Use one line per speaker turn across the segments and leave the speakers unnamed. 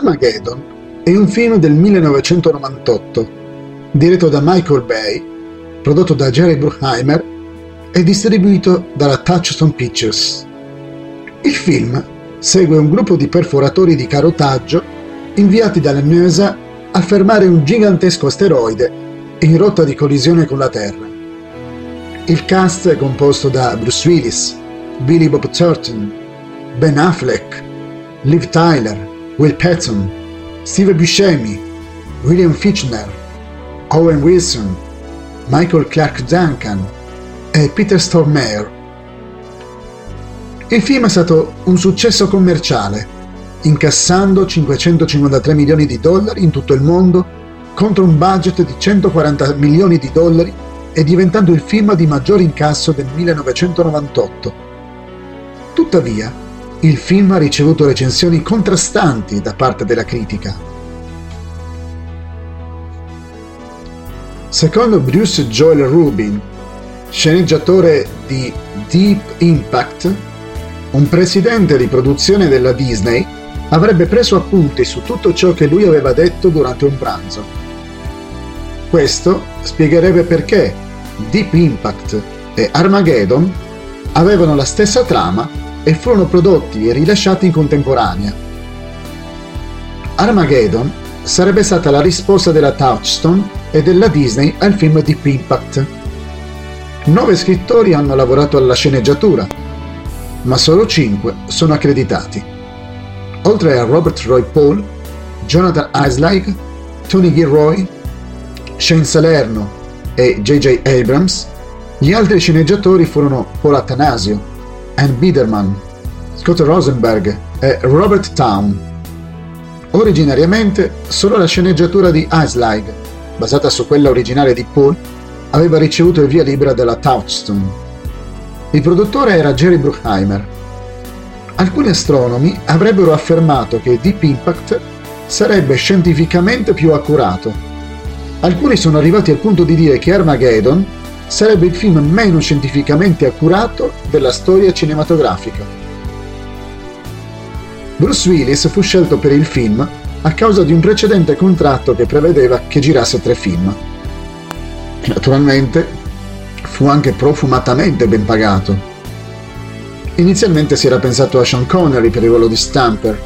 Armageddon è un film del 1998, diretto da Michael Bay, prodotto da Jerry Bruckheimer e distribuito dalla Touchstone Pictures. Il film segue un gruppo di perforatori di carotaggio inviati dalla NASA a fermare un gigantesco asteroide in rotta di collisione con la Terra. Il cast è composto da Bruce Willis, Billy Bob Thornton, Ben Affleck, Liv Tyler, Will Patton, Steve Buscemi, William Fichtner, Owen Wilson, Michael Clark Duncan e Peter Stormare. Il film è stato un successo commerciale, incassando 553 milioni di dollari in tutto il mondo contro un budget di 140 milioni di dollari e diventando il film di maggior incasso del 1998. Tuttavia, il film ha ricevuto recensioni contrastanti da parte della critica. Secondo Bruce Joel Rubin, sceneggiatore di Deep Impact, un presidente di produzione della Disney avrebbe preso appunti su tutto ciò che lui aveva detto durante un pranzo. Questo spiegherebbe perché Deep Impact e Armageddon avevano la stessa trama e furono prodotti e rilasciati in contemporanea. Armageddon sarebbe stata la risposta della Touchstone e della Disney al film Deep Impact. Nove scrittori hanno lavorato alla sceneggiatura, ma solo cinque sono accreditati. Oltre a Robert Roy Paul, Jonathan Isleig, Tony Gilroy, Shane Salerno e J.J. Abrams, gli altri sceneggiatori furono Paul Attanasio, Ann Biederman, Scott Rosenberg e Robert Town. Originariamente solo la sceneggiatura di Isleig, basata su quella originale di Paul, aveva ricevuto il via libera della Touchstone. Il produttore era Jerry Bruckheimer. Alcuni astronomi avrebbero affermato che Deep Impact sarebbe scientificamente più accurato. Alcuni sono arrivati al punto di dire che Armageddon sarebbe il film meno scientificamente accurato della storia cinematografica. Bruce Willis fu scelto per il film a causa di un precedente contratto che prevedeva che girasse tre film. Naturalmente fu anche profumatamente ben pagato. Inizialmente si era pensato a Sean Connery per il ruolo di Stamper,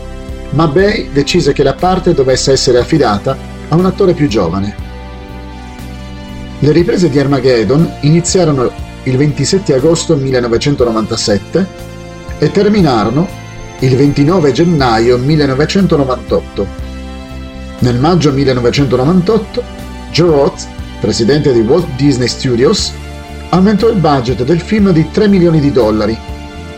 ma Bay decise che la parte dovesse essere affidata a un attore più giovane. Le riprese di Armageddon iniziarono il 27 agosto 1997 e terminarono il 29 gennaio 1998. Nel maggio 1998 Joe Roth, presidente di Walt Disney Studios, aumentò il budget del film di 3 milioni di dollari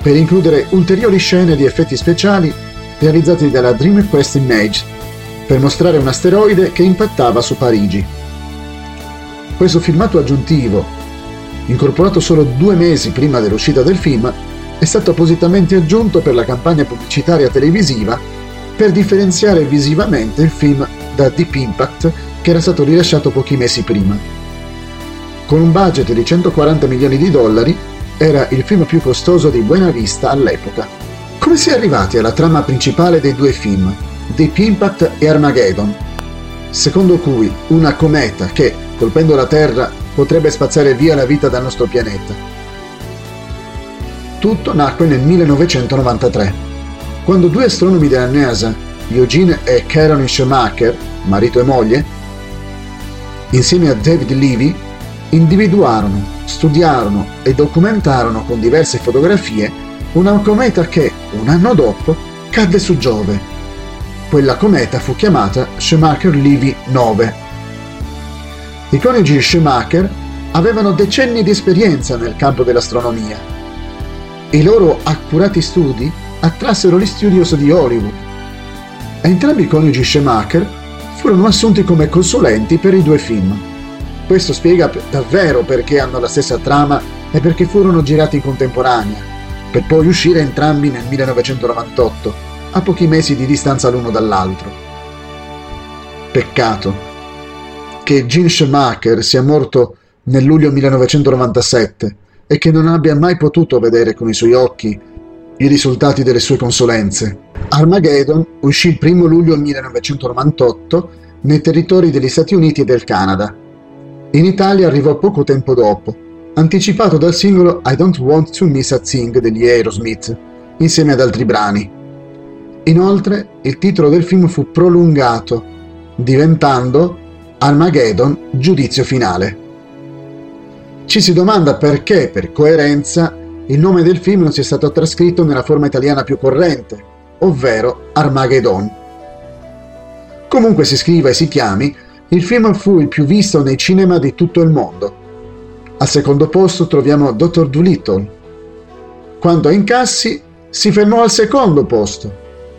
per includere ulteriori scene di effetti speciali realizzati dalla Dream Quest Image per mostrare un asteroide che impattava su Parigi. Questo filmato aggiuntivo, incorporato solo due mesi prima dell'uscita del film, è stato appositamente aggiunto per la campagna pubblicitaria televisiva per differenziare visivamente il film da Deep Impact che era stato rilasciato pochi mesi prima. Con un budget di 140 milioni di dollari, era il film più costoso di Buena Vista all'epoca. Come si è arrivati alla trama principale dei due film, Deep Impact e Armageddon? Secondo cui una cometa che, colpendo la Terra, potrebbe spazzare via la vita dal nostro pianeta. Tutto nacque nel 1993, quando due astronomi della NASA, Eugene e Caroline Schumacher, marito e moglie, insieme a David Levy, individuarono, studiarono e documentarono con diverse fotografie una cometa che, un anno dopo, cadde su Giove. Quella cometa fu chiamata Schumacher-Levy 9 i coniugi Schumacher avevano decenni di esperienza nel campo dell'astronomia. I loro accurati studi attrassero gli studios di Hollywood. Entrambi i coniugi Schumacher furono assunti come consulenti per i due film. Questo spiega davvero perché hanno la stessa trama e perché furono girati in contemporanea, per poi uscire entrambi nel 1998, a pochi mesi di distanza l'uno dall'altro. Peccato che Gene Schumacher sia morto nel luglio 1997 e che non abbia mai potuto vedere con i suoi occhi i risultati delle sue consulenze. Armageddon uscì il 1 luglio 1998 nei territori degli Stati Uniti e del Canada. In Italia arrivò poco tempo dopo, anticipato dal singolo I Don't Want to Miss a Thing degli Aerosmith, insieme ad altri brani. Inoltre, il titolo del film fu prolungato, diventando Armageddon Giudizio finale. Ci si domanda perché, per coerenza, il nome del film non sia stato trascritto nella forma italiana più corrente, ovvero Armageddon. Comunque si scriva e si chiami, il film fu il più visto nei cinema di tutto il mondo. Al secondo posto troviamo Dr. Dolittle. Quando incassi si fermò al secondo posto,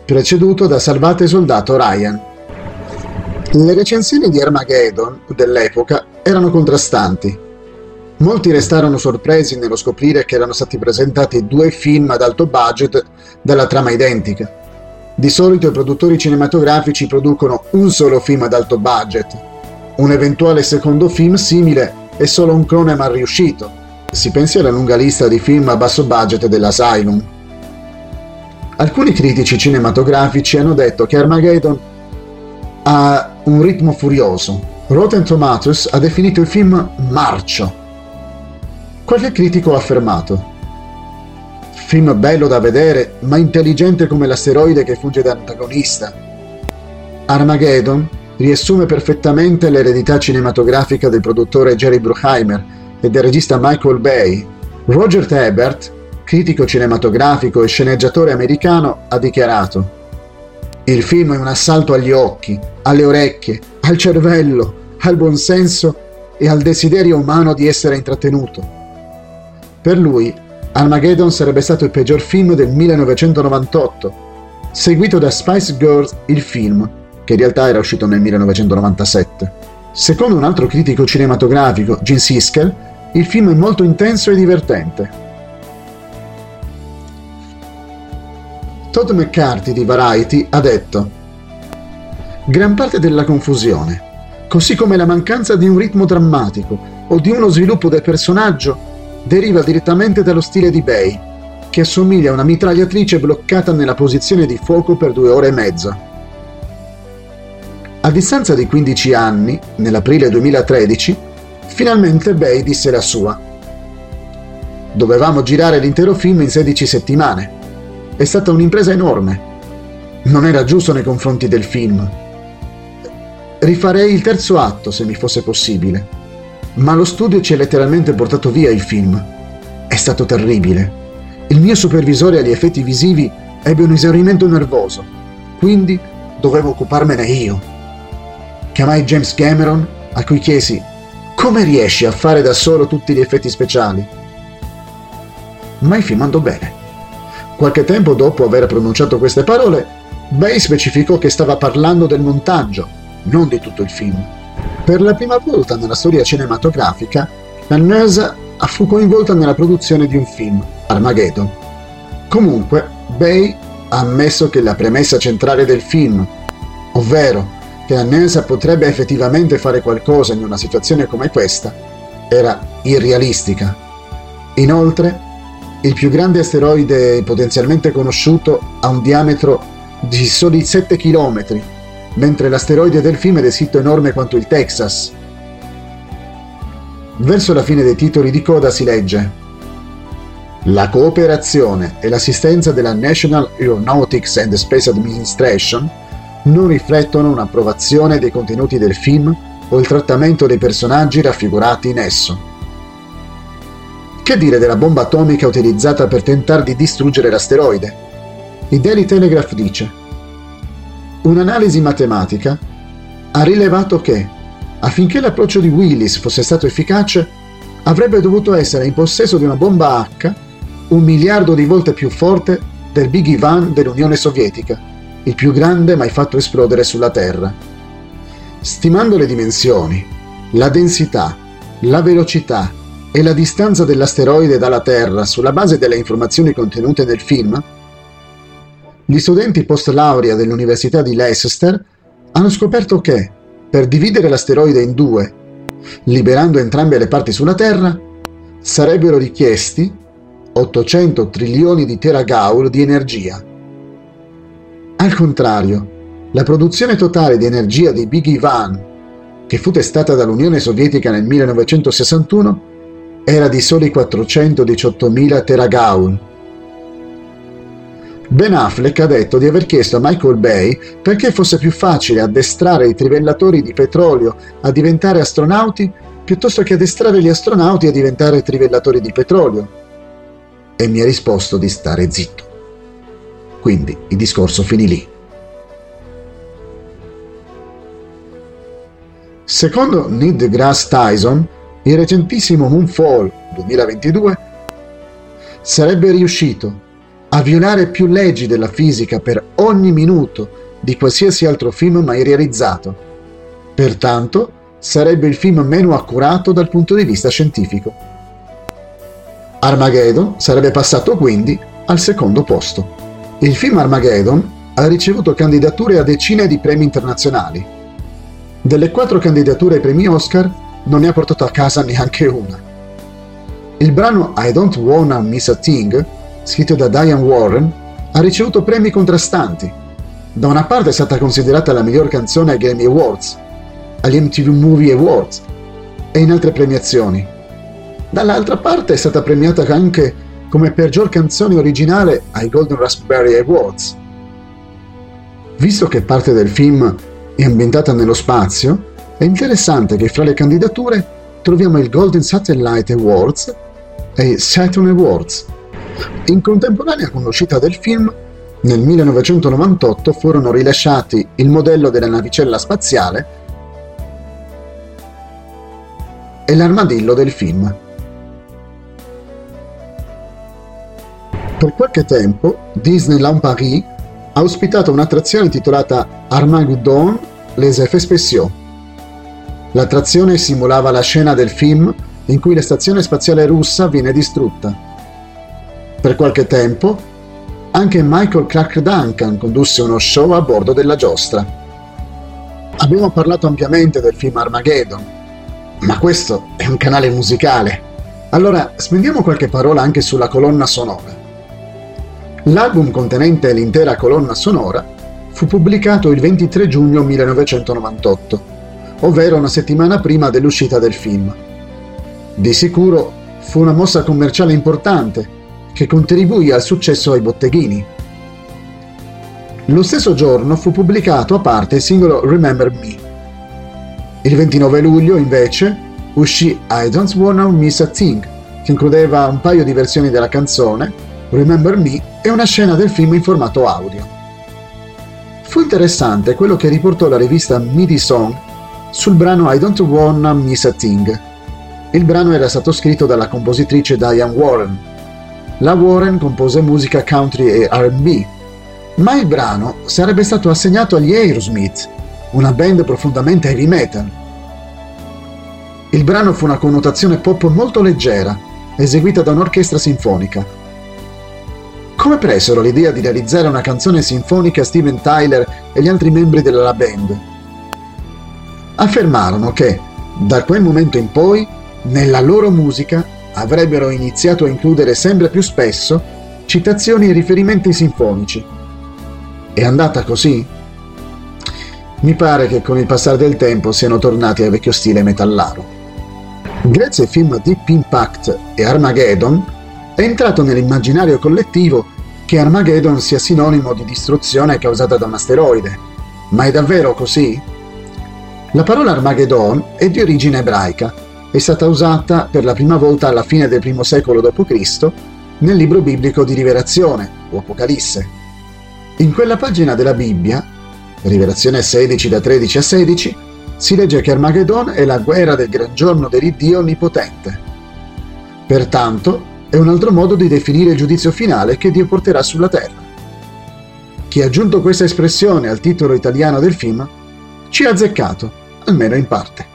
preceduto da Salvate Soldato Ryan. Le recensioni di Armageddon dell'epoca erano contrastanti. Molti restarono sorpresi nello scoprire che erano stati presentati due film ad alto budget dalla trama identica. Di solito i produttori cinematografici producono un solo film ad alto budget. Un eventuale secondo film simile è solo un clone mal riuscito. Si pensi alla lunga lista di film a basso budget dell'Asylum. Alcuni critici cinematografici hanno detto che Armageddon ha un ritmo furioso. Rotten Tomatoes ha definito il film marcio. Qualche critico ha affermato film bello da vedere, ma intelligente come l'asteroide che fugge da antagonista. Armageddon riassume perfettamente l'eredità cinematografica del produttore Jerry Bruckheimer e del regista Michael Bay. Roger Ebert, critico cinematografico e sceneggiatore americano, ha dichiarato il film è un assalto agli occhi, alle orecchie, al cervello, al buonsenso e al desiderio umano di essere intrattenuto. Per lui, Armageddon sarebbe stato il peggior film del 1998, seguito da Spice Girls il film, che in realtà era uscito nel 1997. Secondo un altro critico cinematografico, Gene Siskel, il film è molto intenso e divertente. Todd McCarthy di Variety ha detto Gran parte della confusione, così come la mancanza di un ritmo drammatico o di uno sviluppo del personaggio, deriva direttamente dallo stile di Bay, che assomiglia a una mitragliatrice bloccata nella posizione di fuoco per due ore e mezza. A distanza di 15 anni, nell'aprile 2013, finalmente Bay disse la sua. Dovevamo girare l'intero film in 16 settimane. È stata un'impresa enorme. Non era giusto nei confronti del film. Rifarei il terzo atto se mi fosse possibile. Ma lo studio ci ha letteralmente portato via il film. È stato terribile. Il mio supervisore agli effetti visivi ebbe un esaurimento nervoso, quindi dovevo occuparmene io. Chiamai James Cameron, a cui chiesi come riesci a fare da solo tutti gli effetti speciali? Ma il film andò bene. Qualche tempo dopo aver pronunciato queste parole, Bay specificò che stava parlando del montaggio, non di tutto il film. Per la prima volta nella storia cinematografica, la NASA fu coinvolta nella produzione di un film, Armageddon. Comunque, Bay ha ammesso che la premessa centrale del film, ovvero che la NASA potrebbe effettivamente fare qualcosa in una situazione come questa, era irrealistica. Inoltre, il più grande asteroide potenzialmente conosciuto ha un diametro di soli 7 km, mentre l'asteroide del film è descritto enorme quanto il Texas. Verso la fine dei titoli di coda si legge La cooperazione e l'assistenza della National Aeronautics and Space Administration non riflettono un'approvazione dei contenuti del film o il trattamento dei personaggi raffigurati in esso. Che dire della bomba atomica utilizzata per tentare di distruggere l'asteroide? Il Daily Telegraph dice Un'analisi matematica ha rilevato che, affinché l'approccio di Willis fosse stato efficace, avrebbe dovuto essere in possesso di una bomba H un miliardo di volte più forte del Big Ivan dell'Unione Sovietica, il più grande mai fatto esplodere sulla Terra. Stimando le dimensioni, la densità, la velocità e la distanza dell'asteroide dalla Terra sulla base delle informazioni contenute nel film, gli studenti post laurea dell'Università di Leicester hanno scoperto che, per dividere l'asteroide in due, liberando entrambe le parti sulla Terra, sarebbero richiesti 800 trilioni di teragaul di energia. Al contrario, la produzione totale di energia di Big Ivan, che fu testata dall'Unione Sovietica nel 1961, era di soli 418.000 teragaul. Ben Affleck ha detto di aver chiesto a Michael Bay perché fosse più facile addestrare i trivellatori di petrolio a diventare astronauti piuttosto che addestrare gli astronauti a diventare trivellatori di petrolio. E mi ha risposto di stare zitto. Quindi il discorso finì lì. Secondo Neil deGrasse Tyson, il recentissimo Moonfall 2022 sarebbe riuscito a violare più leggi della fisica per ogni minuto di qualsiasi altro film mai realizzato. Pertanto, sarebbe il film meno accurato dal punto di vista scientifico. Armageddon sarebbe passato quindi al secondo posto. Il film Armageddon ha ricevuto candidature a decine di premi internazionali. Delle quattro candidature ai premi Oscar non ne ha portato a casa neanche una. Il brano I Don't Wanna Miss a Thing scritto da Diane Warren, ha ricevuto premi contrastanti. Da una parte è stata considerata la miglior canzone ai Grammy Awards, agli MTV Movie Awards e in altre premiazioni. Dall'altra parte è stata premiata anche come peggior canzone originale ai Golden Raspberry Awards. Visto che parte del film è ambientata nello spazio, è interessante che fra le candidature troviamo il Golden Satellite Awards e i Saturn Awards. In contemporanea con l'uscita del film, nel 1998 furono rilasciati il modello della navicella spaziale e l'armadillo del film. Per qualche tempo Disneyland Paris ha ospitato un'attrazione intitolata Armageddon Les Effets Spéciaux. L'attrazione simulava la scena del film in cui la stazione spaziale russa viene distrutta. Per qualche tempo, anche Michael Clark Duncan condusse uno show a bordo della giostra. Abbiamo parlato ampiamente del film Armageddon, ma questo è un canale musicale. Allora spendiamo qualche parola anche sulla colonna sonora. L'album contenente l'intera colonna sonora fu pubblicato il 23 giugno 1998, ovvero una settimana prima dell'uscita del film. Di sicuro fu una mossa commerciale importante che contribuì al successo ai botteghini. Lo stesso giorno fu pubblicato a parte il singolo Remember Me. Il 29 luglio, invece, uscì I Don't Wanna Miss a Thing, che includeva un paio di versioni della canzone, Remember Me e una scena del film in formato audio. Fu interessante quello che riportò la rivista MIDI Song sul brano I Don't Wanna Miss a Thing. Il brano era stato scritto dalla compositrice Diane Warren, la Warren compose musica country e RB, ma il brano sarebbe stato assegnato agli Aerosmith, una band profondamente heavy metal. Il brano fu una connotazione pop molto leggera, eseguita da un'orchestra sinfonica. Come presero l'idea di realizzare una canzone sinfonica Steven Tyler e gli altri membri della band? Affermarono che, da quel momento in poi, nella loro musica avrebbero iniziato a includere sempre più spesso citazioni e riferimenti sinfonici. È andata così? Mi pare che con il passare del tempo siano tornati al vecchio stile metallaro. Grazie ai film Deep Impact e Armageddon è entrato nell'immaginario collettivo che Armageddon sia sinonimo di distruzione causata da un asteroide. Ma è davvero così? La parola Armageddon è di origine ebraica è stata usata per la prima volta alla fine del I secolo d.C. nel libro biblico di Rivelazione o Apocalisse. In quella pagina della Bibbia, Rivelazione 16 da 13 a 16, si legge che Armageddon è la guerra del gran giorno dell'Iddio Onnipotente. Pertanto, è un altro modo di definire il giudizio finale che Dio porterà sulla terra. Chi ha aggiunto questa espressione al titolo italiano del film ci ha azzeccato, almeno in parte.